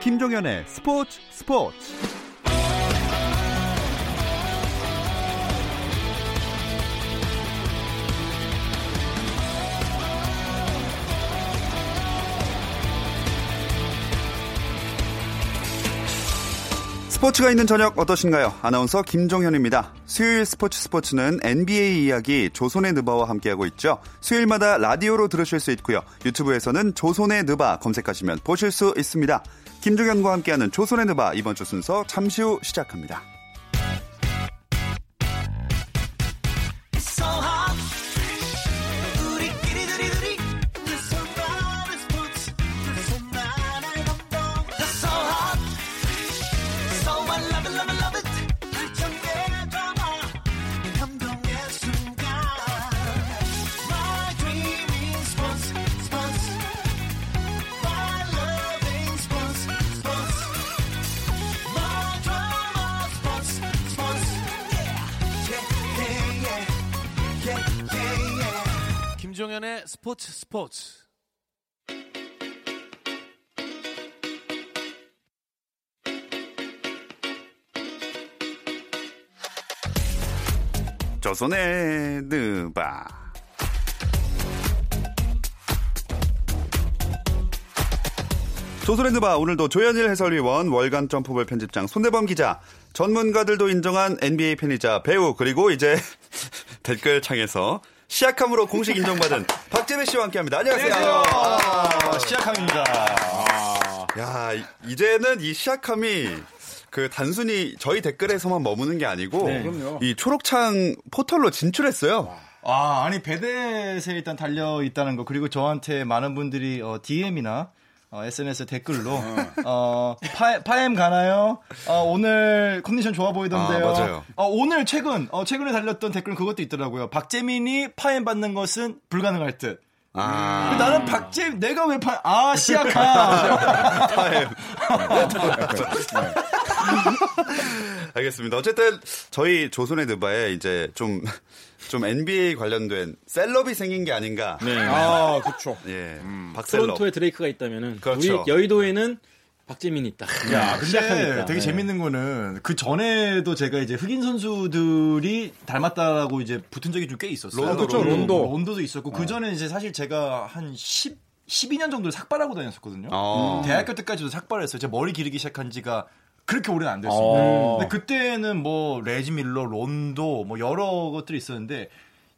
김종현의 스포츠 스포츠 스포츠가 있는 저녁 어떠신가요? 아나운서 김종현입니다. 수요일 스포츠 스포츠는 NBA 이야기 조선의 느바와 함께하고 있죠. 수요일마다 라디오로 들으실 수 있고요. 유튜브에서는 조선의 느바 검색하시면 보실 수 있습니다. 김종현과 함께하는 조선의 느바 이번 주 순서 잠시 후 시작합니다. 김종현의 스포츠 스포츠. 조선의 느바. 조선의 느바 오늘도 조현일 해설위원 월간 점프볼 편집장 손대범 기자 전문가들도 인정한 NBA 팬이자 배우 그리고 이제 댓글창에서 시약함으로 공식 인정받은 박재배 씨와 함께합니다. 안녕하세요. 아, 시약함입니다. 야 이제는 이 시약함이 그 단순히 저희 댓글에서만 머무는 게 아니고 네. 이 초록창 포털로 진출했어요. 아, 아니 배댓에 일단 달려 있다는 거 그리고 저한테 많은 분들이 어, DM이나 어, SNS 댓글로 어, 파, 파엠 가나요? 어, 오늘 컨디션 좋아 보이던데요. 아, 맞아요. 어, 오늘 최근 어, 최근에 달렸던 댓글은 그것도 있더라고요. 박재민이 파엠 받는 것은 불가능할 듯. 아, 나는 박재 내가 왜 파? 아 시약함. 파엠. 알겠습니다. 어쨌든 저희 조선의 느바에 이제 좀, 좀 NBA 관련된 셀럽이 생긴 게 아닌가. 아, 그렇죠. 예. 박셀럽. 토론토에 드레이크가 있다면은 그렇죠. 우리 여의도에는 박재민이 있다. 야, 근데. 되게 네. 재밌는 거는 그 전에도 제가 이제 흑인 선수들이 닮았다라고 이제 붙은 적이 좀 꽤 있었어요. 론도, 그쵸, 론도. 론도도 있었고 그 전에 이제 사실 제가 한 10, 12년 정도를 삭발하고 다녔었거든요. 어. 대학교 때까지도 삭발을 했어요. 제가 머리 기르기 시작한 지가 그렇게 오래는 안 됐습니다. 어. 근데 그때는 뭐 레지 밀러, 론도 뭐 여러 것들이 있었는데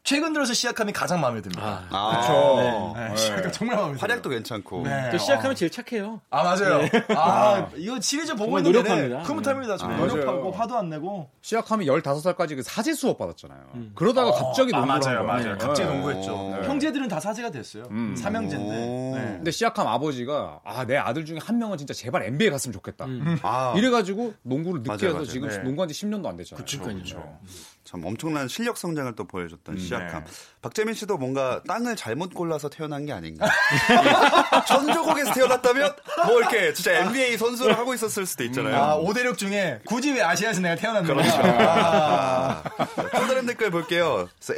최근 들어서 시약함이 가장 마음에 듭니다. 아, 그쵸. 네, 시약함 정말 마음에 들어요. 활약도 괜찮고. 네. 또 시작하면 제일 착해요. 아 맞아요. 아 이거 시리즈 보고 있는 노력합니다. 네. 흐뭇합니다. 정말 아, 노력하고 맞아요. 화도 안 내고. 시작하면 15살까지 그 사제 수업 받았잖아요. 그러다가 갑자기 아 농구를 맞아요, 한 거예요. 맞아요. 네. 갑자기 농구했죠. 네. 형제들은 다 사제가 됐어요. 음. 삼형제인데. 오. 네. 근데 시작함 아버지가 아 내 아들 중에 한 명은 진짜 제발 NBA 갔으면 좋겠다. 아, 이래가지고 농구를 늦게 맞아요, 해서 맞아요. 지금 네. 농구한 지 10년도 안 됐잖아요. 그렇죠. 참 엄청난 실력 성장을 또 보여줬던 음, 시아캄. 네. 박재민 씨도 뭔가 땅을 잘못 골라서 태어난 게 아닌가. 이 천조국에서 태어났다면 뭐 이렇게 진짜 NBA 선수를 하고 있었을 수도 있잖아요. 아, 5대륙 중에 굳이 왜 아시아에서 내가 태어났는가. 그렇죠. 아, 한 다른 댓글 볼게요. 그래서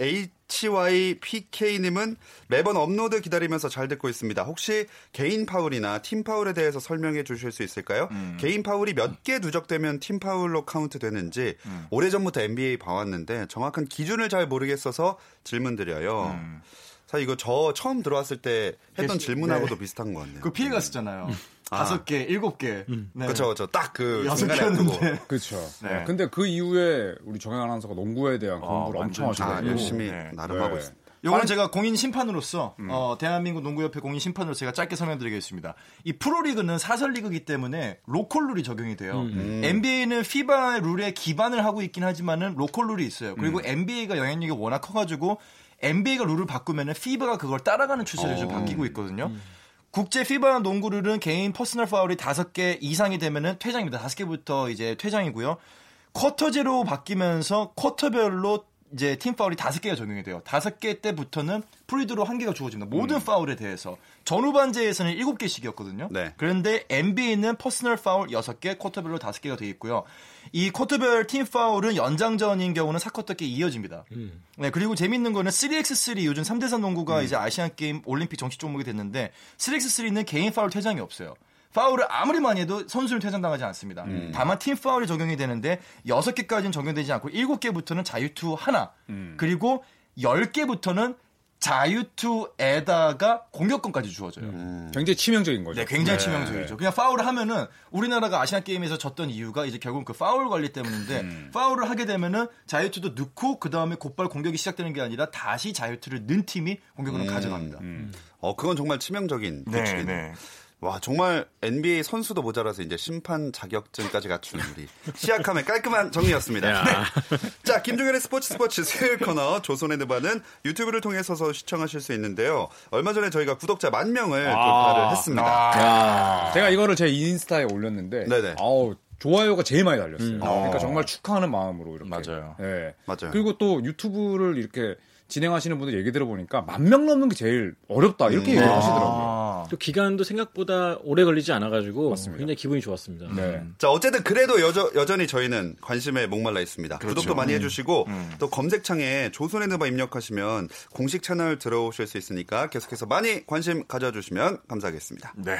HYPK님은 매번 업로드 기다리면서 잘 듣고 있습니다. 혹시 개인 파울이나 팀 파울에 대해서 설명해 주실 수 있을까요? 음. 개인 파울이 몇 개 누적되면 팀 파울로 카운트 되는지 음. 오래전부터 NBA 봐왔는데 정확한 기준을 잘 모르겠어서 질문 드려요. 음. 사실 이거 저 처음 들어왔을 때 했던 네. 질문하고도 비슷한 것 같네요. 그 피해 갔었잖아요. 다섯 개, 일곱 개. 네. 그렇죠, 그렇죠. 딱그 여섯 중간에. 그렇죠. 네. 근데 그 이후에 우리 정영 아나운서가 농구에 대한 공부를 엄청 아, 하셔가지고 열심히 네. 나름 네. 하고 있습니다. 요거는 제가 공인 심판으로서 어, 대한민국 농구협회 공인 심판으로 제가 짧게 설명드리겠습니다. 이 프로리그는 사설 리그이기 때문에 local 룰이 적용이 돼요. NBA는 FIBA 룰에 기반을 하고 있긴 하지만은 local 룰이 있어요. 그리고 NBA가 영향력이 워낙 커가지고 NBA가 룰을 바꾸면은 FIBA가 그걸 따라가는 추세로 좀 바뀌고 있거든요. 국제 FIBA 농구 룰은 개인 퍼스널 파울이 다섯 개 이상이 되면은 퇴장입니다. 다섯 개부터 이제 퇴장이고요. 쿼터제로 바뀌면서 쿼터별로 이제 팀 파울이 다섯 개가 적용이 돼요. 다섯 개 때부터는 프리스로 한 개가 주어집니다. 모든 파울에 대해서 전후반제에서는 일곱 개씩이었거든요. 네. 그런데 NBA는 퍼스널 파울 여섯 개, 쿼터별로 다섯 개가 돼 있고요. 이 쿼터별 팀 파울은 연장전인 경우는 4쿼터 게 이어집니다. 네, 그리고 재밌는 거는 3x3 요즘 3대3 농구가 이제 아시안 게임 올림픽 정식 종목이 됐는데 3x3는 개인 파울 퇴장이 없어요. 파울을 아무리 많이 해도 선수는 퇴장당하지 않습니다. 다만 팀 파울이 적용이 되는데 6개까지는 적용되지 않고 7개부터는 자유투 하나 그리고 10개부터는 자유투에다가 공격권까지 주어져요. 굉장히 치명적인 거죠. 네, 굉장히 치명적이죠. 그냥 파울을 하면은 우리나라가 아시안 게임에서 졌던 이유가 이제 결국 그 파울 관리 때문인데 파울을 하게 되면은 자유투도 넣고 그 다음에 곧바로 공격이 시작되는 게 아니라 다시 자유투를 넣은 팀이 공격으로 가져갑니다. 어, 그건 정말 치명적인 네. 네. 와, 정말 NBA 선수도 모자라서 이제 심판 자격증까지 갖춘 우리 시약함의 깔끔한 정리였습니다. 네. 자, 김종현의 스포츠 스포츠 수요일 코너 조선의 느바는 유튜브를 통해서서 시청하실 수 있는데요. 얼마 전에 저희가 구독자 만 명을 돌파를 했습니다. 제가 이거를 제 인스타에 올렸는데 네네. 아우 좋아요가 제일 많이 달렸어요. 그러니까 정말 축하하는 마음으로 이렇게. 맞아요. 네. 맞아요. 그리고 또 유튜브를 이렇게 진행하시는 분들 얘기 들어보니까 만 명 넘는 게 제일 어렵다 이렇게 얘기를 하시더라고요. 또 기간도 생각보다 오래 걸리지 않아가지고 맞습니다. 굉장히 기분이 좋았습니다. 네. 자, 어쨌든 그래도 여저, 여전히 저희는 관심에 목말라 있습니다. 구독도 많이 해주시고 또 검색창에 조선의 느바 입력하시면 공식 채널 들어오실 수 있으니까 계속해서 많이 관심 가져주시면 감사하겠습니다. 네.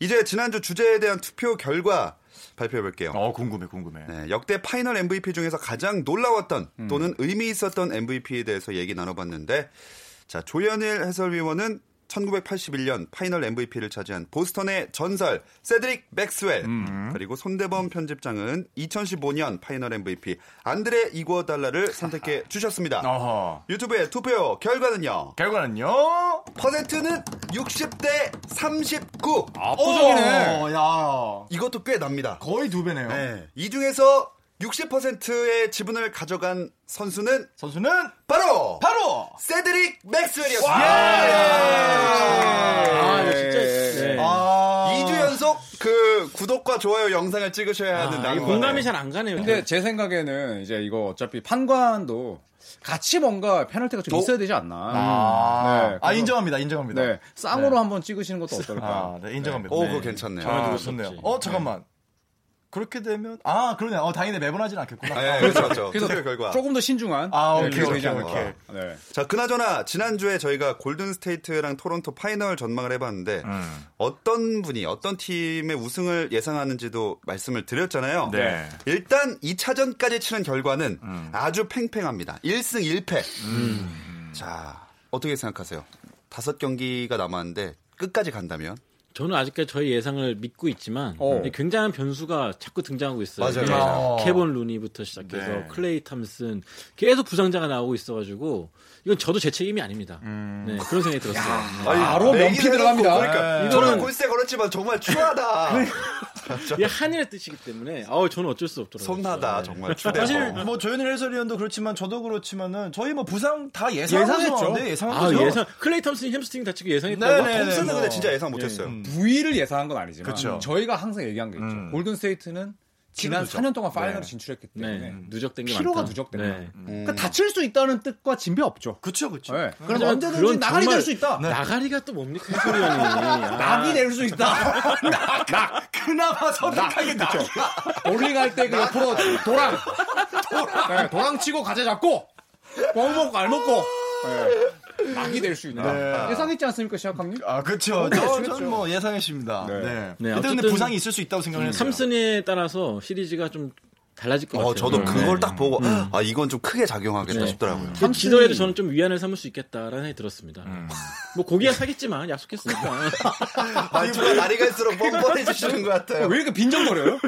이제 지난주 주제에 대한 투표 결과 발표해 볼게요. 어, 궁금해, 궁금해. 네, 역대 final MVP 중에서 가장 놀라웠던 또는 의미 있었던 MVP에 대해서 얘기 나눠봤는데 자 조현일 해설위원은 1981년 final MVP를 차지한 보스턴의 전설 세드릭 맥스웰 그리고 손대범 편집장은 2015년 final MVP 안드레 이고달라를 선택해 주셨습니다. 어허. 유튜브의 투표 결과는요. 결과는요? 퍼센트는 60대 39. 압도적이네. 어, 야. 이것도 꽤 납니다. 거의 두 배네요. 네. 이 중에서 60%의 지분을 가져간 선수는 선수는 바로 바로 세드릭 맥스웰이었습니다. 아, 이거 진짜. 네. 아. 2주 연속 그 구독과 좋아요 영상을 찍으셔야 하는 아, 공감이 잘 안 가네요. 근데 제 생각에는 이제 이거 어차피 판관도 같이 뭔가 페널티가 좀 어? 있어야 되지 않나. 아, 네, 아 인정합니다, 인정합니다. 네. 쌍으로 한번 찍으시는 것도 어떨까. 아, 네, 인정합니다. 오, 네. 그거 괜찮네요. 아, 들을 수 좋네요. 어, 잠깐만. 그렇게 되면 아, 그러네. 어, 다행이네. 매번 하진 않겠구나. 네, 그렇죠, 그렇죠. 그래서 투표 결과. 조금 더 신중한 아, 네, 오케이, 오케이, 되지 않을까. 오케이. 네. 자, 그나저나 지난주에 저희가 골든 스테이트랑 토론토 final 전망을 해봤는데 음. 어떤 분이 어떤 팀의 우승을 예상하는지도 말씀을 드렸잖아요. 네. 일단 2차전까지 치른 결과는 아주 팽팽합니다. 1승 1패. 자, 어떻게 생각하세요? 다섯 경기가 남았는데 끝까지 간다면? 저는 아직까지 저희 예상을 믿고 있지만 어. 굉장한 변수가 자꾸 등장하고 있어요. 맞아요, 네. 맞아요. 케본 루니부터 시작해서 네. 클레이 탐슨 계속 부상자가 나오고 있어가지고 이건 저도 제 책임이 아닙니다. 네, 그런 생각이 들었어요. 네. 바로 내기를 면피 해놓고 들어갑니다. 그러니까 네. 저는 이거는- 골스에 걸었지만 정말 추하다. 이게 하늘의 뜻이기 때문에 아우 저는 어쩔 수 없더라고요. 추하다 네. 정말 추해. 사실 뭐 조현일 해설위원도 그렇지만 저도 그렇지만은 저희 뭐 부상 다 예상했죠. 예상한 아. 예상 클레이 탐슨이 햄스트링 다치고 예상했다고. 네네. 톰슨은 뭐. 근데 진짜 예상 못했어요. 부위를 예상한 건 아니지만 그쵸. 저희가 항상 얘기한 게 있죠. 음. 골든 스테이트는 지난 누적. 4년 동안 파이널에 네. 진출했기 네, 때문에 누적된 게 피로가 많다. 누적된다. 네. 그러니까 다칠 수 있다는 뜻과 진배 없죠. 그쵸, 그쵸. 네. 그럼 하지만 언제든지 나가리 될 수 있다. 나가리가 또 뭡니까 해설위원이. 아. 낙이 될 수 있다. 그나마 선택하게 나. 볼링 할 때 그 옆으로 도랑. 네, 도랑 치고 가재 잡고 뻥 먹고 알 먹고 네. 낙이 될 수 있다. 네. 예상했지 않습니까, 시작함님? 아, 그쵸. 저, 전뭐 예상했습니다. 네. 네. 네, 근데, 부상이 있을 수 있다고 생각을 했어요. 탐슨에 따라서 시리즈가 좀 달라질 것 어, 같아요. 저도 네. 그걸 딱 보고 아 이건 좀 크게 작용하겠다 네. 싶더라고요. 그 지더라도 저는 좀 위안을 삼을 수 있겠다라는 생각이 들었습니다. 뭐 고기야 사겠지만 약속했으니까. 말투가 날이 갈수록 뻔뻔해지시는 것 같아요. 왜 이렇게 빈정거려요?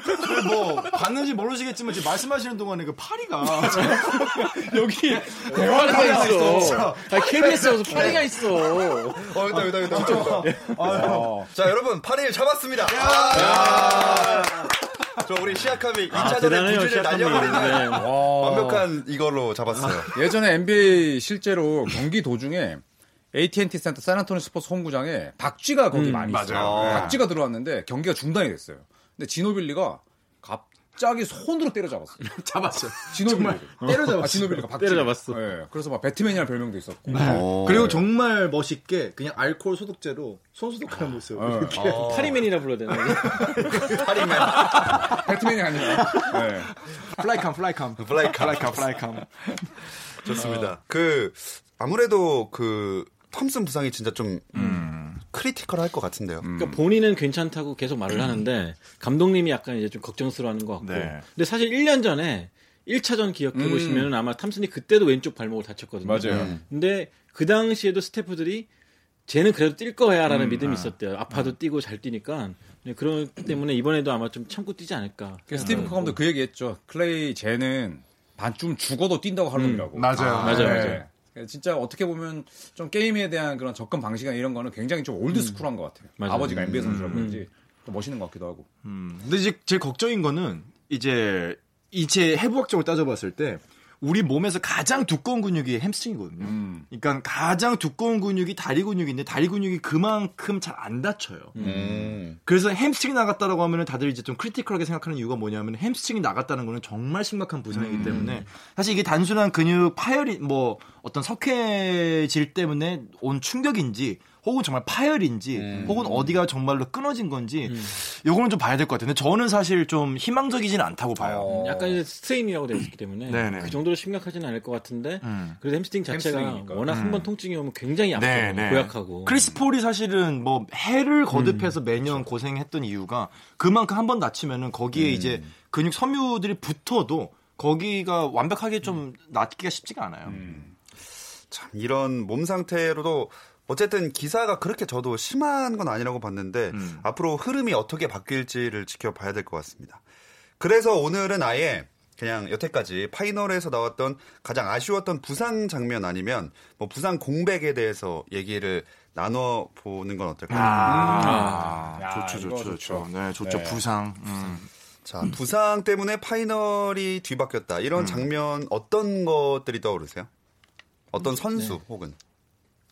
뭐 봤는지 모르시겠지만 지금 말씀하시는 동안에 그 파리가 여기 대화가 있어. 아, KBS에서 파리가 있어. 어, 여기다, 여기다, 여기다. 어. 자, 여러분, 8일 잡았습니다. 야! 저 우리 시약함이 2차전에 대단해요, 부지를 시작하면. 날려버리는 네. 완벽한 이걸로 잡았어요. 예전에 NBA 실제로 경기 도중에 AT&T 센터 샌안토니오 스퍼스 홈구장에 박쥐가 거기 많이 있어요. 맞아요. 네. 박쥐가 들어왔는데 경기가 중단이 됐어요. 근데 지노빌리가 갑 자기 손으로 때려잡았어요. 잡았어요. 지노빌리. 때려잡았어요. 아, 지노빌리가 박쥐. 때려잡았어. 예, 그래서 막 배트맨이라는 별명도 있었고. 어. 그리고 정말 멋있게 그냥 알코올 소독제로 손 소독하는 모습. 어, 어. 파리맨이라 불러야 되나? 파리맨. 배트맨이 아니라. 예. 플라이맨, 플라이맨. 플라이맨. 플라이맨, 플라이맨. 좋습니다. 그, 아무래도 그, 톰슨 부상이 진짜 좀, 큰 critical할 것 같은데요. 그러니까 본인은 괜찮다고 계속 말을 하는데 감독님이 약간 이제 좀 걱정스러워하는 것 같고. 네. 근데 사실 1년 전에 1차전 기억해 보시면은 아마 탐슨이 그때도 왼쪽 발목을 다쳤거든요. 맞아요. 근데 그 당시에도 스태프들이 쟤는 그래도 뛸 거야라는 믿음이 있었대요. 아파도 뛰고 잘 뛰니까. 네, 그렇기 때문에 이번에도 아마 좀 참고 뛰지 않을까. 스티븐 커 감독 그 얘기했죠. 클레이 쟤는 반쯤 죽어도 뛴다고 할 놈이라고. 맞아요. 맞아요, 네. 맞아요. 그러니까 진짜 어떻게 보면 좀 게임에 대한 그런 접근 방식이나 이런 거는 굉장히 좀 old school한 것 같아요. 맞아요. 아버지가 NBA 선수라 그런지 좀 멋있는 것 같기도 하고. 음, 근데 이제 제일 걱정인 거는 이제 이제 해부학적으로 따져봤을 때 우리 몸에서 가장 두꺼운 근육이 햄스트링이거든요. 음. 그러니까 가장 두꺼운 근육이 다리 근육인데 다리 근육이 그만큼 잘 안 다쳐요. 음. 그래서 햄스트링 나갔다라고 하면은 다들 이제 좀 critical하게 생각하는 이유가 뭐냐면 햄스트링이 나갔다는 거는 정말 심각한 부상이기 음. 때문에 사실 이게 단순한 근육 파열이 뭐 어떤 석회질 때문에 온 충격인지 혹은 정말 파열인지 음. 혹은 어디가 정말로 끊어진 건지 요거는 좀 봐야 될 것 같은데 저는 사실 좀 희망적이진 않다고 봐요. 어. 약간 이제 strain이라고 되어 있기 때문에 네네. 그 정도로 심각하지는 않을 것 같은데 음. 그래도 햄스트링 자체가 햄스트링이니까. 워낙 한 번 통증이 오면 굉장히 아프고. 고약하고 크리스 폴이 사실은 뭐 해를 거듭해서 매년 그렇죠. 고생했던 이유가 그만큼 한 번 다치면은 거기에 음. 이제 근육 섬유들이 붙어도 거기가 완벽하게 좀 낫기가 쉽지가 않아요. 음. 참 이런 몸 상태로도 어쨌든 기사가 그렇게 저도 심한 건 아니라고 봤는데 음. 앞으로 흐름이 어떻게 바뀔지를 지켜봐야 될 것 같습니다. 그래서 오늘은 아예 그냥 여태까지 파이널에서 나왔던 가장 아쉬웠던 부상 장면 아니면 뭐 부상 공백에 대해서 얘기를 나눠 보는 건 어떨까요? 아, 야, 좋죠, 좋죠, 좋죠. 네, 좋죠. 네. 부상. 음. 자, 부상 때문에 파이널이 뒤바뀌었다. 이런 장면 어떤 것들이 떠오르세요? 어떤 선수 혹은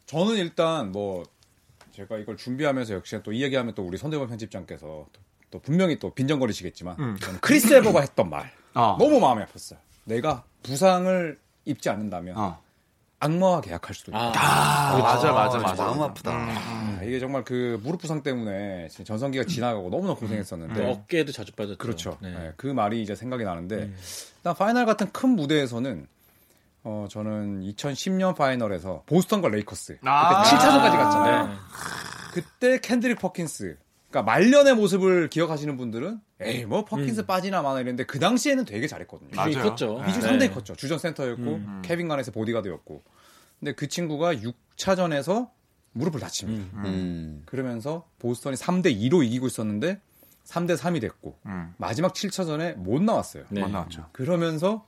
저는 일단 뭐 제가 이걸 준비하면서 역시 또 이 얘기하면 또 우리 선대본 편집장께서 또, 또 분명히 또 빈정거리시겠지만 저는 크리스 에버가 했던 말 어. 너무 마음이 아팠어요. 내가 부상을 입지 않는다면 어. 악마와 계약할 수도 있다. 아, 맞아, 맞아, 아, 마음 아프다. 아, 이게 정말 그 무릎 부상 때문에 전성기가 지나가고 너무나 고생했었는데 어깨도 자주 빠졌죠. 그렇죠. 네. 네, 그 말이 이제 생각이 나는데 일단 파이널 같은 큰 무대에서는 어 저는 2010년 파이널에서 보스턴과 레이커스 아. 그때 7차전까지 갔잖아요. 네. 그때 켄드릭 퍼킨스 그러니까 말년의 모습을 기억하시는 분들은 에이 뭐 퍼킨스 빠지나 마나 이랬는데 그 당시에는 되게 잘했거든요. 맞아요. 비중이 컸죠. 비중 네. 상당히 컸죠. 주전 센터였고 케빈 가넷 보디가드였고. 근데 그 친구가 6차전에서 무릎을 다칩니다. 음. 그러면서 보스턴이 3대 2로 이기고 있었는데 3대 3이 됐고 음. 마지막 7차전에 못 나왔어요. 네. 못 나왔죠. 그러면서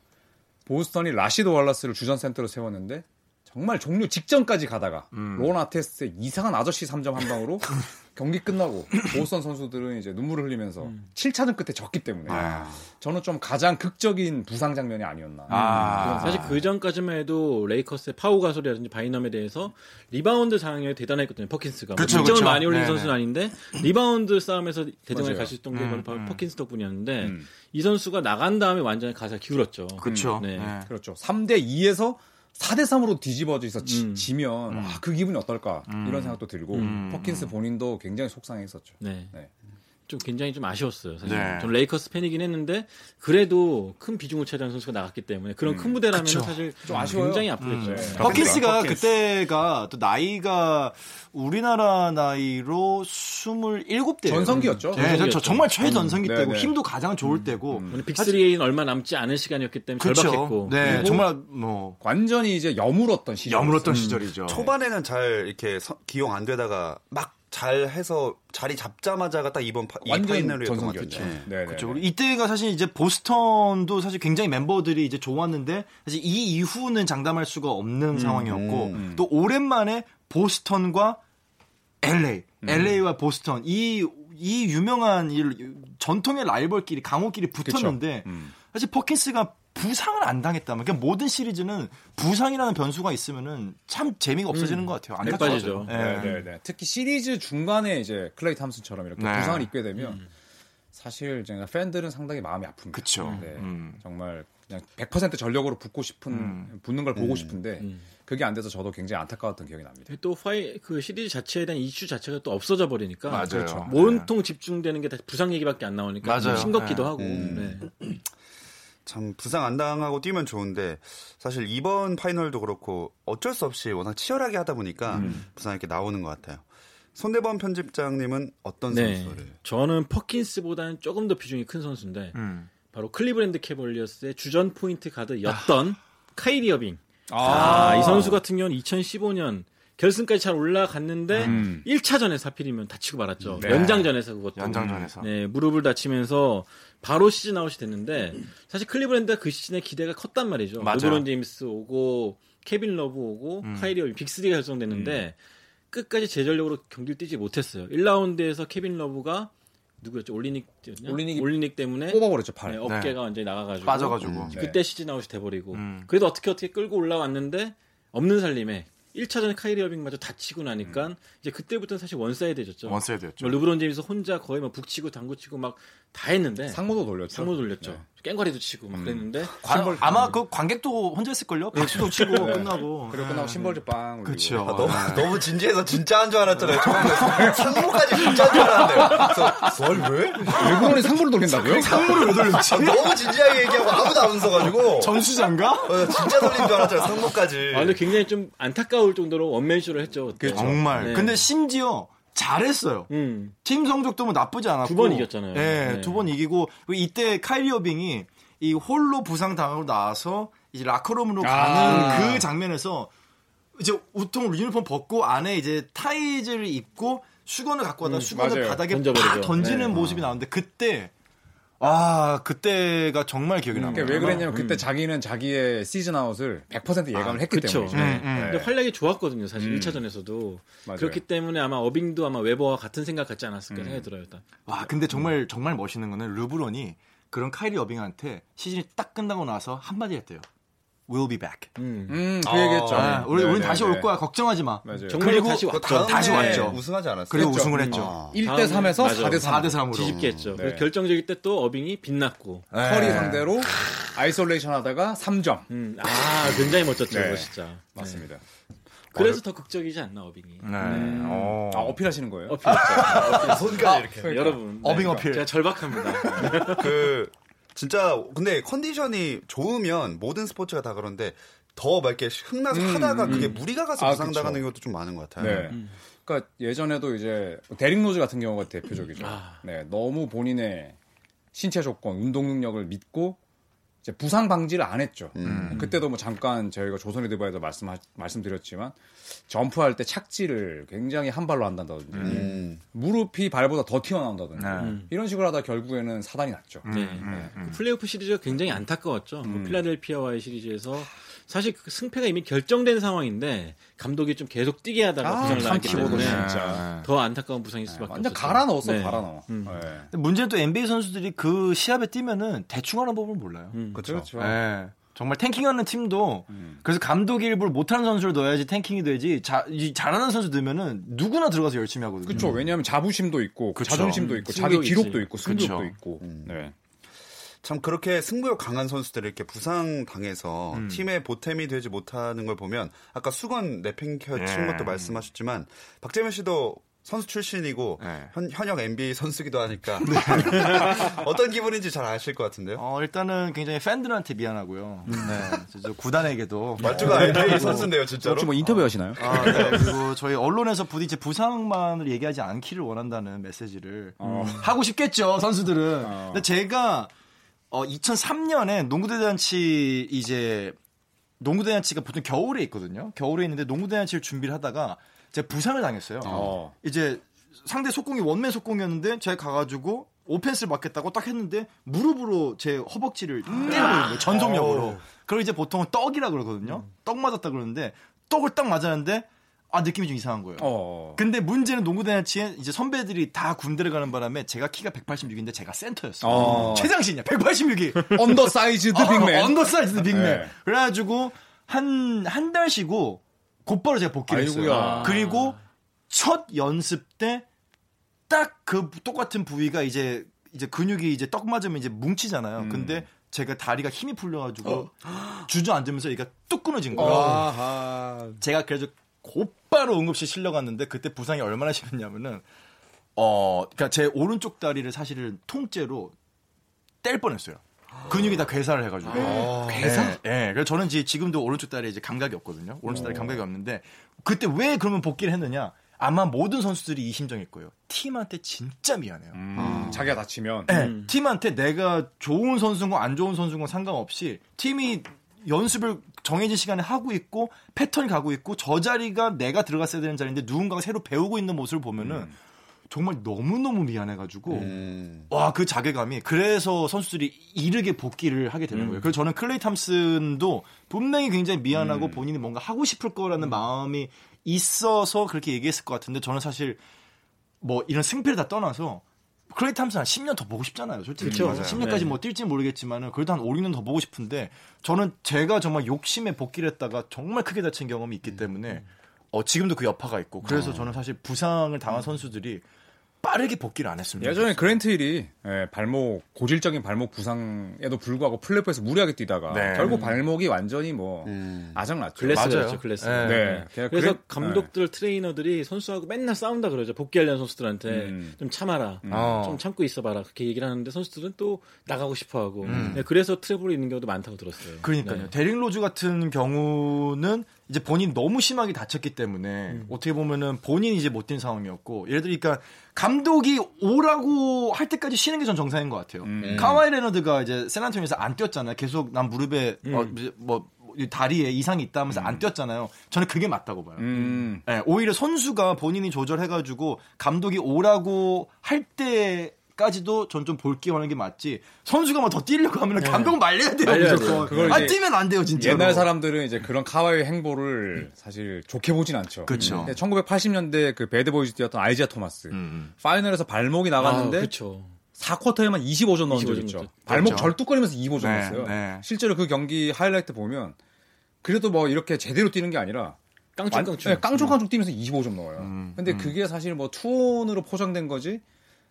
보스턴이 라시드 월라스를 주전 센터로 세웠는데 정말 종료 직전까지 가다가 음. 론 아테스트의 이상한 아저씨 3점 한 방으로 경기 끝나고 보스턴 선수들은 이제 눈물을 흘리면서 음. 7차전 끝에 졌기 때문에 저는 좀 가장 극적인 부상 장면이 아니었나. 아. 사실 그 전까지만 해도 레이커스의 파우 가솔이라든지 바이넘에 대해서 리바운드 상황이 대단했거든요. 퍼킨스가. 뭐 그쵸, 득점을 그쵸. 많이 올린 네네. 선수는 아닌데 리바운드 싸움에서 대등하게. 갈 수 있던 게 음, 바로 음. 퍼킨스 덕분이었는데 음. 이 선수가 나간 다음에 완전히 가세가 기울었죠. 그렇죠. 네. 네. 그렇죠. 3대 2에서 4대 3으로 뒤집어져서 지, 음. 지면 아, 그 기분이 어떨까 음. 이런 생각도 들고 음. 퍼킨스 본인도 굉장히 속상했었죠. 네. 네. 좀 굉장히 좀 아쉬웠어요. 사실. 네. 전 레이커스 팬이긴 했는데 그래도 큰 비중을 차지하는 선수가 나갔기 때문에 그런 큰 무대라면 그쵸. 사실 좀 아쉬워요. 굉장히 아프겠죠. 음. 네. 퍼킨스가 퍼킨스. 그때가 또 나이가 우리나라 나이로 27대. 전성기였죠. 네, 전성기였죠. 정말 최전성기 음, 때고 네네. 힘도 가장 좋을 때고. 오늘 빅3에는 얼마 남지 않은 시간이었기 때문에 그렇죠. 절박했고 네, 정말 뭐 완전히 이제 여물었던 시절. 여물었던 시절이죠. 초반에는 잘 이렇게 서- 기용 안 되다가 막 잘 해서 자리 잡자마자가 딱 이번 파, 이 완전 파이널이었던 것 같아요. 네. 네, 그렇죠. 이때가 사실 이제 보스턴도 사실 굉장히 멤버들이 이제 좋았는데 사실 이 이후는 장담할 수가 없는 상황이었고 음. 또 오랜만에 보스턴과 LA, LA와 보스턴 이 이 유명한 이 전통의 라이벌끼리 강호끼리 붙었는데 음. 사실 퍼킨스가 부상을 안 당했다면 그러니까 모든 시리즈는 부상이라는 변수가 있으면은 참 재미가 없어지는 것 같아요. 맥 빠지죠. 예. 네, 네, 네. 특히 시리즈 중간에 이제 클레이 탐슨처럼 이렇게 네. 부상을 입게 되면 사실 제가 팬들은 상당히 마음이 아픕니다. 그쵸. 네, 음. 정말 그냥 100% 전력으로 붙고 싶은 음. 붙는 걸 보고 싶은데 그게 안 돼서 저도 굉장히 안타까웠던 기억이 납니다. 또 파이 그 시리즈 자체에 대한 이슈 자체가 또 없어져 버리니까 맞아요. 그렇죠. 네. 온통 집중되는 게 다 부상 얘기밖에 안 나오니까 좀 맞아요. 싱겁기도 네. 하고 음. 네. 참 부상 안 당하고 뛰면 좋은데 사실 이번 파이널도 그렇고 어쩔 수 없이 워낙 치열하게 하다 보니까 부상 이렇게 나오는 것 같아요. 손대범 편집장님은 어떤 네. 선수를? 저는 퍼킨스보다는 조금 더 비중이 큰 선수인데 음. 바로 클리브랜드 캐벌리어스의 주전 포인트 가드였던 카이리 어빙. 아, 이 선수 같은 경우는 2015년 결승까지 잘 올라갔는데 음. 1차전에서 하필이면 다치고 말았죠. 네. 연장전에서 그것도. 연장전에서. 네, 무릎을 다치면서 바로 시즌 아웃이 됐는데 사실 클리브랜드가 그 시즌에 기대가 컸단 말이죠. 맞아요. 르브론 제임스 오고 케빈 러브 오고 카이리 어빙 빅3가 결성됐는데 끝까지 제 전력으로 경기를 뛰지 못했어요. 1라운드에서 케빈 러브가 누구였죠? 올리닉였냐? 올리닉이 올리닉 때문에 뽑아버렸죠 팔. 네, 어깨가 완전히 나가가지고 빠져가지고. 음. 그때 시즌 아웃이 돼버리고 음. 그래도 어떻게 어떻게 끌고 올라왔는데 없는 살림에 1차전에 카이리 어빙마저 다치고 나니까 이제 그때부터는 사실 one side였죠. 음. one side였죠. 뭐 르브론 제임스 혼자 거의 막 북치고 장구치고 막 다 했는데 상모도 돌렸죠. 상모 돌렸죠. 네. 꽹과리도 치고 막 그랬는데 관- 아마 그 관객도 혼자 했을걸요? 박수도 치고 끝나고. 그리고 끝나고 신발도 빵. 올리고. 그렇죠. 너무, 너무 진지해서 진짜 한 줄 알았잖아요. 처음에 상모까지 진짜인 줄 알았는데요. 그래서 뭘 왜? 일본이 상모를 돌린다고요? 상모를 왜 돌렸지? 너무 진지하게 얘기하고 아무도 안 웃어가지고. 전수자인가? 어, 진짜 돌린 줄 알았잖아요. 상무까지. 아 근데 굉장히 좀 안타까울 정도로 원맨쇼를 했죠. 그때. 정말. 네. 근데 심지어 잘했어요. 음. 팀 성적도 뭐 나쁘지 않았고 두 번 이겼잖아요. 네, 네. 두 번 이기고 그리고 이때 카이리 어빙이 이 홀로 부상 당하고 나와서 이제 라커룸으로 가는 아. 그 장면에서 이제 우통 유니폼 벗고 안에 이제 타이즈를 입고 수건을 갖고 와다 수건을 맞아요. 바닥에 던져버리죠. 팍 던지는 네. 모습이 나오는데 그때 아 그때가 정말 기억이 납니다. 그러니까 왜 그랬냐면 그때 자기는 자기의 시즌 아웃을 100% 예감을 했기 그쵸. 때문이죠. 음, 음. 근데 활약이 좋았거든요. 사실 음. 1차전에서도. 맞아요. 그렇기 때문에 아마 어빙도 아마 웨버와 같은 생각 같지 음. 않았을까 생각이 들어요. 일단. 와 근데 정말 정말 멋있는 거는 르브론이 그런 카이리 어빙한테 시즌이 딱 끝나고 나서 한마디 했대요. We'll be back. 음. 음, 그 얘기했죠. 아, 우리 네, 우리 네, 다시 네. 올 거야. 걱정하지 마. 맞아요. 그리고 다시 그 왔죠. 다시 왔죠. 우승하지 않았어요? 그리고 했죠. 우승을 했죠. 아. 1대 다음에 3에서 맞아. 4대 3. 4대 3으로. 뒤집게 했죠. 네. 결정적일 때 또 어빙이 빛났고. 커리 네. 상대로 isolation 하다가 3점. 음, 아, 굉장히 멋졌죠, 네. 진짜. 맞습니다. 그래서 더 극적이지 않나, 어빙이. 네. 어. 아, 어필하시는 거예요? 어필했죠. 손까지 이렇게. 여러분. 어빙 네. 어필. 제가 절박합니다. 그 진짜 근데 컨디션이 좋으면 모든 스포츠가 다 그런데 더 막 이렇게 흥나서 하다가 그게 무리가 가서 아, 부상당하는. 것도 좀 많은 것 같아요. 네. 그러니까 예전에도 이제 데릭 로즈 같은 경우가 대표적이죠. 아. 네, 너무 본인의 신체 조건, 운동 능력을 믿고 이제 부상 방지를 안 했죠. 그때도 뭐 잠깐 저희가 조선의 드바에도 말씀 말씀드렸지만 점프할 때 착지를 굉장히 한 발로 한다든지 음. 무릎이 발보다 더 튀어나온다든지 네. 이런 식으로 하다 결국에는 사단이 났죠. 네. 그 플레이오프 시리즈가 굉장히 안타까웠죠. 그 필라델피아와의 시리즈에서 사실 그 승패가 이미 결정된 상황인데 감독이 좀 계속 뛰게 하다가 아, 부상을 당했기 피곤해, 때문에 진짜. 더 안타까운 부상일 수밖에 완전 없었죠. 갈아 넣었어, 네. 갈아 넣어. 음. 네. 근데 문제는 또 NBA 선수들이 그 시합에 뛰면은 대충 하는 법을 몰라요. 음. 그렇죠. 네. 정말 탱킹하는 팀도 그래서 감독이 일부러 못하는 선수를 넣어야지 탱킹이 되지 자, 이 잘하는 선수 넣으면은 누구나 들어가서 열심히 하거든요. 그렇죠. 왜냐하면 자부심도 있고 그쵸. 자존심도 있고 승부욕 자기 기록도 있지. 있고 승부욕도. 있고. 네. 참 그렇게 승부욕 강한 선수들이 이렇게 부상 당해서 음. 팀의 보탬이 되지 못하는 걸 보면 아까 수건 내팽겨 친 예. 것도 말씀하셨지만 박재민 씨도 선수 출신이고 네. 현, 현역 NBA 선수기도 하니까 어떤 기분인지 잘 아실 것 같은데요. 어, 일단은 굉장히 팬들한테 미안하고요. 네. 저 구단에게도 말투가 NBA 선수인데요, 진짜로. 혹시 뭐 인터뷰 하시나요? 아, 네. 그리고 저희 언론에서 부디 이제 부상만을 얘기하지 않기를 원한다는 메시지를 하고 싶겠죠 선수들은. 근데 제가 어, 2003년에 농구대잔치 이제 농구대잔치가 보통 겨울에 있거든요. 겨울에 있는데 농구대잔치를 준비를 하다가 제가 부상을 당했어요. 어. 이제 상대 속공이 원맨 속공이었는데 제가 가가지고 오펜스를 맞겠다고 딱 했는데 무릎으로 제 허벅지를 때려버린 거예요. 전속력으로. 그걸 이제 보통은 떡이라 그러거든요. 떡 맞았다 그러는데 떡을 딱 맞았는데 아 느낌이 좀 이상한 거예요. 어. 근데 문제는 농구 대잔치에 이제 선배들이 다 군대를 가는 바람에 제가 키가 186인데 제가 센터였어요. 어. 최장신이야. 186이. Undersized big man. Undersized big man. 네. 그래가지고 한 한 달 쉬고 곧바로 제가 복귀를 했어요. 아이고야. 그리고 첫 연습 때 딱 그 똑같은 부위가 이제 이제 근육이 이제 떡 맞으면 이제 뭉치잖아요. 근데 제가 다리가 힘이 풀려가지고 주저앉으면서 얘가 뚝 끊어진 거예요. 아하. 제가 그래서 곧바로 응급실 실려갔는데 그때 부상이 얼마나 심했냐면은 어, 그러니까 제 오른쪽 다리를 사실은 통째로 뗄 뻔했어요. 근육이 다 괴사를 해가지고. 괴사? 예. 네, 그래서 저는 이제 지금도 오른쪽 다리에 이제 감각이 없거든요. 오른쪽 다리 감각이 없는데 그때 왜 그러면 복귀를 했느냐? 아마 모든 선수들이 이 심정일 거예요. 팀한테 진짜 미안해요. 음, 자기가 다치면 네, 팀한테 내가 좋은 선수인 건안 좋은 선수인 건 상관없이 팀이 연습을 정해진 시간에 하고 있고 패턴이 가고 있고 저 자리가 내가 들어갔어야 되는 자리인데 누군가가 새로 배우고 있는 모습을 보면은 정말 너무너무 미안해가지고 음. 와 그 자괴감이 그래서 선수들이 이르게 복귀를 하게 되는 거예요. 그래서 저는 클레이 탐슨도 분명히 굉장히 미안하고 본인이 뭔가 하고 싶을 거라는 마음이 있어서 그렇게 얘기했을 것 같은데 저는 사실 뭐 이런 승패를 다 떠나서 클레이 탐슨 한 10년 더 보고 싶잖아요. 솔직히. 그쵸. 10년까지 네. 뭐 뛸지 모르겠지만은 그래도 한 5, 6년 더 보고 싶은데 저는 제가 정말 욕심에 복귀를 했다가 정말 크게 다친 경험이 있기 때문에 어, 지금도 그 여파가 있고 그래서 저는 사실 부상을 당한 선수들이 빠르게 복귀를 안 했습니다. 예전에 그랜트 힐이 예, 발목 고질적인 발목 부상에도 불구하고 플레이오프에서 무리하게 뛰다가 네. 결국 발목이 완전히 뭐 음. 아작났죠. 있죠, glass. 네. 네. 그냥 그래서 그래- 감독들 트레이너들이 선수하고 맨날 싸운다 그러죠. 복귀하려는 선수들한테 음. 좀 참아라, 어. 좀 참고 있어봐라 그렇게 얘기를 하는데 선수들은 또 나가고 싶어하고 음. 네, 그래서 트러블이 있는 경우도 많다고 들었어요. 그러니까요. 네. 데릭 로즈 같은 경우는 이제 본인 너무 심하게 다쳤기 때문에 어떻게 보면은 본인이 이제 못 뛴 상황이었고 예를 들니까 감독이 오라고 할 때까지 쉬는 게 전 정상인 것 같아요. 카와이 레너드가 이제 샌안토니에서 안 뛰었잖아요. 계속 난 무릎에 어, 이제 뭐 이 다리에 이상이 있다 하면서 안 뛰었잖아요. 저는 그게 맞다고 봐요. 음. 예, 오히려 선수가 본인이 조절해가지고 감독이 오라고 할 때 까지도 전 좀 볼게 하는 게 맞지. 선수가 뭐 더 뛰려고 하면 감독 말려야 돼요. 말려야 무조건. 돼요. 그걸 아 뛰면 안 돼요 진짜. 옛날 사람들은 이제 그런 카와이 행보를 사실 좋게 보진 않죠. 그쵸. 1980년대 그 배드보이즈 뛰었던 아이지아 토마스. 음. final에서 발목이 아, 나갔는데 그렇죠. 4쿼터에만 25점 넣은 적 25점 있죠. 넣었죠. 발목 그렇죠. 절뚝거리면서 25점 네, 넣었어요. 네. 실제로 그 경기 하이라이트 보면 그래도 뭐 이렇게 제대로 뛰는 게 아니라. 완- 네, 깡충깡충 뛰면서 25점 넣어요. 음, 근데 그게 사실 뭐 투혼으로 포장된 거지.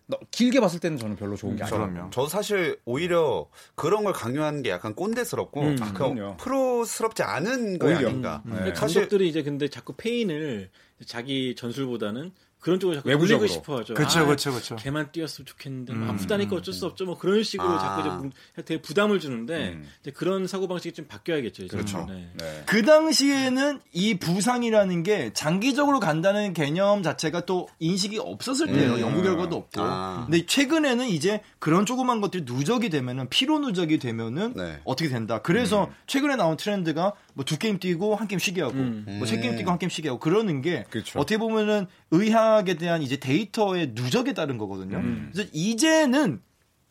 너- 길게 봤을 때는 저는 별로 좋은 게 아니에요. 그럼요. 저도 사실 오히려 그런 걸 강요하는 게 약간 꼰대스럽고 음, 아, 프로스럽지 않은 거. 아닌가. 네. 근데 사실 감독들이 이제 근데 자꾸 패인을 자기 전술보다는 그런 쪽으로 자꾸 외부적으로. 돌리고 싶어하죠. 아, 그쵸, 그쵸. 걔만 뛰었으면 좋겠는데 음, 뭐 아프다니까 어쩔 수 없죠. 뭐 그런 식으로 아. 자꾸 이제 문- 되게 부담을 주는데 음. 이제 그런 사고 방식이 좀 바뀌어야겠죠. 이제. 그렇죠. 네. 네. 그 당시에는 이 부상이라는 게 장기적으로 간다는 개념 자체가 또 인식이 없었을 때예요. 음. 연구 결과도 없고. 아. 근데 최근에는 이제 그런 조그만 것들이 누적이 되면은 피로 누적이 되면은 네. 어떻게 된다. 그래서 최근에 나온 트렌드가 뭐 두 게임 뛰고 한 게임 쉬게 하고 음. 뭐 세 게임 뛰고 한 게임 쉬게 하고 그러는 게 그렇죠. 어떻게 보면은 의학 에 대한 이제 데이터의 누적에 따른 거거든요. 그래서 이제는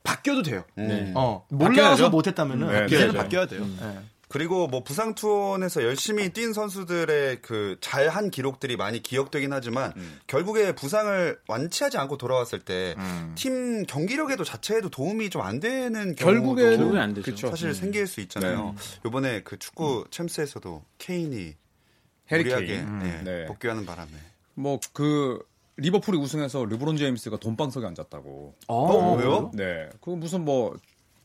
바뀌어도 돼요. 음. 어, 몰라서 바뀌어야죠. 못했다면은 네, 이제는 바뀌어야죠. 바뀌어야 돼요. 음. 네. 그리고 뭐 부상 투혼에서 열심히 뛴 선수들의 그 잘한 기록들이 많이 기억되긴 하지만 음. 결국에 부상을 완치하지 않고 돌아왔을 때팀 음. 경기력에도 자체에도 도움이 좀 안 되는 결국에는 경우도 안 되죠. 사실 생길 수 있잖아요. 이번에 그 축구 챔스에서도 케인이 해리 무리하게 케인. 예, 네. 복귀하는 바람에 뭐 그 리버풀이 우승해서 르브론 제임스가 돈방석에 앉았다고. 어, 왜요? 네. 그 무슨 뭐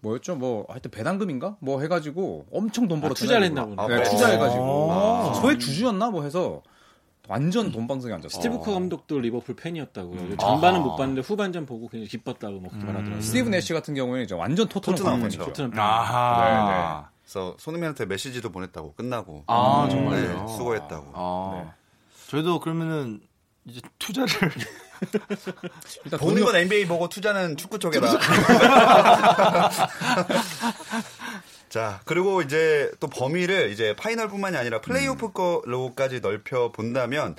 뭐였죠? 뭐 하여튼 배당금인가? 뭐 해가지고 엄청 돈 벌었 투자를 했나 보네. 네, 아, 투자해가지고 아. 소액 주주였나 뭐 해서 완전 돈방석에 앉았어요. 스티브 커 감독도 리버풀 팬이었다고. 전반은 못 봤는데 후반전 보고 굉장히 기뻤다고 막 말하더라고요. 스티브 내시 같은 경우에는 이제 완전 토트넘 팬이죠. 토트넘 팬. 아하. 그래서 손흥민한테 메시지도 보냈다고 끝나고 아, 네, 정말요? 수고했다고. 아. 저희도 그러면은 이제 투자를 일단 보는 돈이 건 NBA 보고 투자는 축구 쪽에다. 자, 그리고 이제 또 범위를 이제 파이널뿐만이 아니라 플레이오프로까지 넓혀 본다면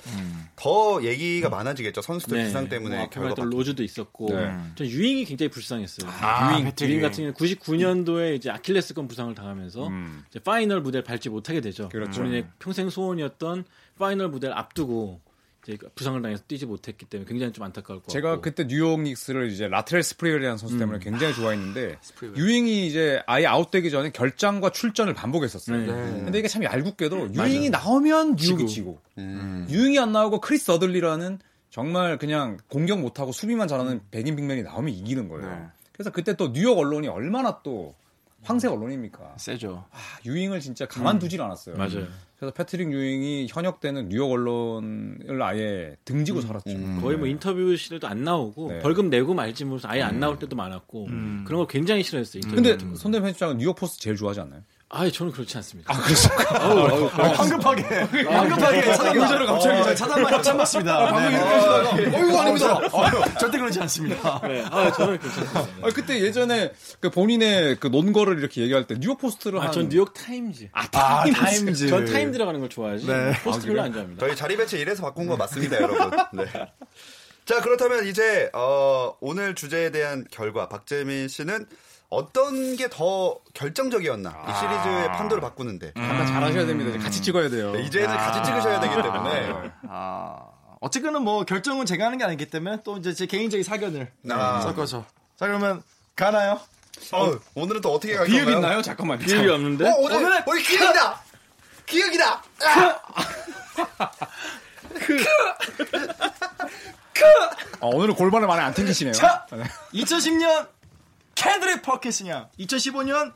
더 얘기가 많아지겠죠. 선수들 부상 때문에 뭐 결과 말했던 로즈도 있었고 네. 전 유잉이 굉장히 불쌍했어요. 아, 유잉 유잉. 같은 경우는 99년도에 이제 아킬레스건 부상을 당하면서 음. 이제 final 무대를 밟지 못하게 되죠. 그렇죠. 본인의 평생 소원이었던 final 무대를 앞두고 이제 부상을 당해서 뛰지 못했기 때문에 굉장히 좀 안타까울 것 제가 같고. 그때 뉴욕 닉스를 이제 라트렐 스프리웰이라는 선수 음. 때문에 굉장히 좋아했는데 스프리웰. 유잉이 이제 아예 아웃되기 전에 결장과 출전을 반복했었어요. 네. 근데 이게 참 얄궂게도 유잉이 나오면 뉴욕이 지고 음. 유잉이 안 나오고 크리스 더들리라는 정말 그냥 공격 못하고 수비만 잘하는 백인 big man이 나오면 이기는 거예요. 네. 그래서 그때 또 뉴욕 언론이 얼마나 또 황색 언론입니까? 세죠. 아, 유잉을 진짜 가만두질 않았어요. 맞아요. 그래서 패트릭 유잉이 현역 때는 뉴욕 언론을 아예 등지고 살았죠. 음. 거의 뭐 인터뷰실에도 안 나오고 네. 벌금 내고 말지 무슨 아예 안 나올 때도 많았고 음. 그런 거 굉장히 싫어했어요. 근데. 손대현 편집장은 뉴욕 포스트 제일 좋아하지 않나요? 아, 저는 그렇지 않습니다. 아, 그렇습니까? 아우, 아우, 어, 황급하게 황급하게 차단 의자를 갑자기. 어, 차단만 참았습니다. 방금 이렇게 하시다가 어이구 아닙니다. 어, 절대 그렇지 않습니다. 네. 아, 저는 그렇지 않습니다. 아, 그때 예전에 그 본인의 그 논거를 이렇게 얘기할 때 뉴욕 포스트를 아, 한 전 뉴욕 타임즈. 아, 아, 타임즈. 타임즈. 전 타임 들어가는 걸 좋아하지. 네. 포스트 별로 안 좋아합니다. 저희 자리 배치 이래서 바꾼 거 맞습니다, 여러분. 네. 자, 그렇다면 이제 어, 오늘 주제에 대한 결과 박재민 씨는 어떤 게 더 결정적이었나? 이 시리즈의 판도를 바꾸는데. 아까 잘하셔야 됩니다. 이제 같이 찍어야 돼요. 네, 이제는 같이 찍으셔야 되기 때문에. 아, 어쨌거나 뭐 결정은 제가 하는 게 아니기 때문에 또 이제 제 개인적인 사견을 아. 섞어서. 자 그러면 가나요? 어, 오늘은 또 어떻게 갈 비읍? 있나요? 잠깐만요. 비율이 없는데? 어, 오늘, 오늘, 오늘 기억이다! 기억이다! 어, 오늘은 골반을 많이 안 튕기시네요. 자, 네. 2010년 캔드릭 퍼킨스냐? 2015년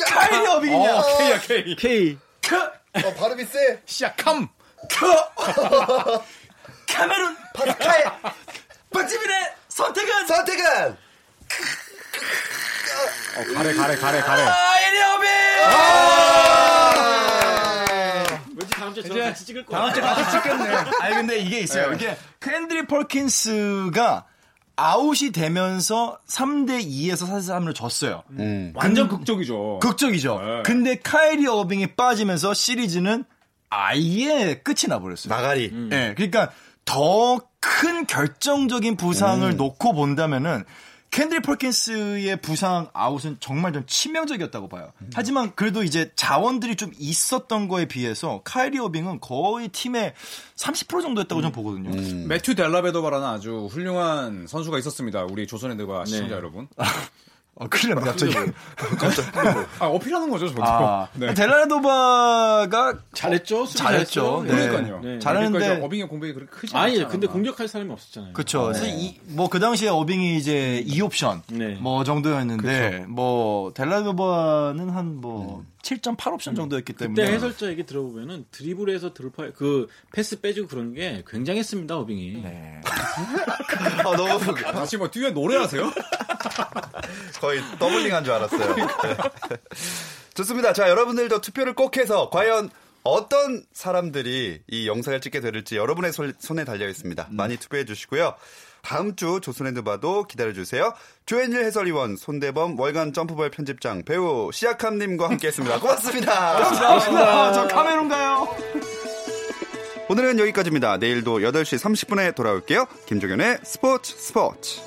카이리 어빙이냐? 어, K야, K. K. 크, 어, 발음이 세. 시작함. 크. 카메룬 파스칼 박지민의 선택은 선택은! 어, 가래, 가래, 가래, 가래. 카이리 어빙. 주에 저랑 같이 찍을 거야. 다음 주에 같이 찍겠네. 아니 근데 이게 있어요. 이게 켄드릭 퍼킨스가 아웃이 되면서 3대 2에서 4대 3을 졌어요. 완전 극적이죠. 극적이죠. 네. 근데 카이리 어빙이 빠지면서 시리즈는 아예 끝이 나버렸어요. 나가리. 예, 그러니까 더 큰 결정적인 부상을 놓고 본다면은 캔드리 펄킨스의 부상 아웃은 정말 좀 치명적이었다고 봐요. 하지만 그래도 이제 자원들이 좀 있었던 거에 비해서 카이리 어빙은 거의 팀의 30% 정도였다고 저는 보거든요. 매튜 델라베도바라는 아주 훌륭한 선수가 있었습니다. 우리 조선의대과 시청자 여러분. 아, 큰일 납니다, 갑자기. 아, 어필하는 거죠, 저도. 아, 네. 델라도바가 잘했죠. 수비 잘했죠. 잘했죠. 네. 그러니까요. 네. 잘하는데 그러니까 어빙의 공백이 그렇게 크지 아니, 않잖아. 근데 공격할 사람이 없었잖아요. 그렇죠. 그래서 뭐그 당시에 어빙이 이제 2옵션 네. 뭐 정도였는데 뭐 델라도바는 한 뭐 7.8 옵션 정도였기 때문에 그때 해설자 얘기 들어보면은 드리블에서 돌파 그 패스 빼주고 그런 게 굉장했습니다 어빙이. 네. 아, 너무 다시 뭐 뒤에 노래하세요? 거의 더빙 한 줄 알았어요. 네. 좋습니다. 자, 여러분들도 투표를 꼭 해서 과연 어떤 사람들이 이 영상을 찍게 될지 여러분의 손- 손에 달려 있습니다. 많이 투표해 주시고요. 다음 주 조선핸드바도 기다려 주세요. 조현일 해설위원, 손대범, 월간 점프볼 편집장, 배우 시아캄님과 함께했습니다. 고맙습니다. 아, 저 카메룬 가요. 오늘은 여기까지입니다. 내일도 8시 30분에 돌아올게요. 김종현의 스포츠 스포츠.